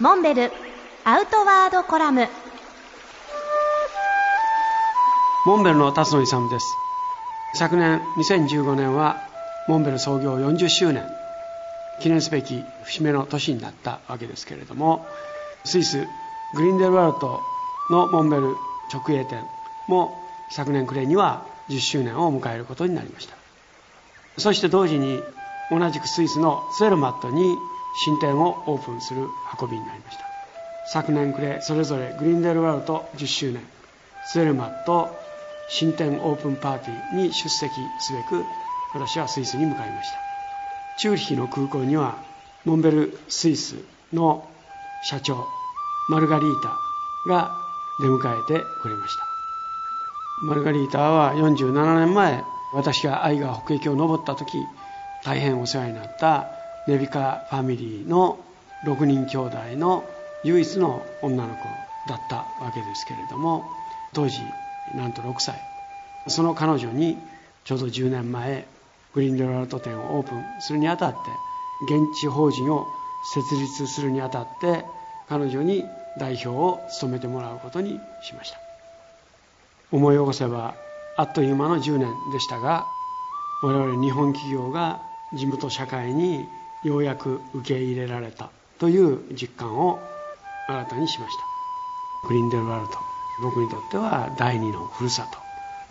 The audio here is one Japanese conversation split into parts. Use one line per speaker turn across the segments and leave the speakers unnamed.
モンベルアウトワードコラム。
モンベルの辰野勇です。昨年2015年はモンベル創業40周年記念すべき節目の年になったわけですけれどもスイスグリンデルワルトのモンベル直営店も昨年暮れには10周年を迎えることになりました。そして同時に同じくスイスのスエルマットに新店をオープンする運びになりました。昨年暮れそれぞれグリンデルワルト10周年。スエルマット新店オープンパーティーに出席すべく私はスイスに向かいました。チューリヒの空港にはモンベルスイスの社長マルガリータが出迎えてくれました。マルガリータは47年前私が愛川北駅を登った時大変お世話になったネビカファミリーの6人兄弟の唯一の女の子だったわけですけれども当時なんと6歳。その彼女にちょうど10年前グリーンデルアルト店をオープンするにあたって現地法人を設立するにあたって彼女に代表を務めてもらうことにしました。思い起こせばあっという間の10年でしたが我々日本企業が地元社会にようやく受け入れられたという実感を新たにしました。グリンデルワルト僕にとっては第二のふるさと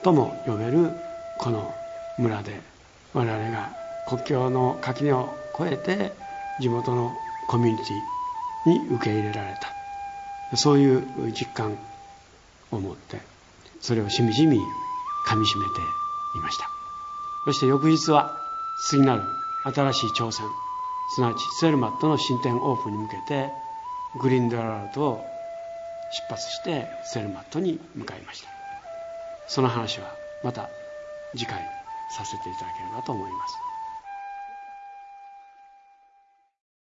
とも呼べるこの村で我々が国境の垣根を越えて地元のコミュニティに受け入れられた。そういう実感を持ってそれをしみじみかみしめていました。そして翌日は次なる新しい挑戦。すなわちセルマットの新店オープンに向けてグリンドラルトを出発してセルマットに向かいました。その話はまた次回させていただければと思います。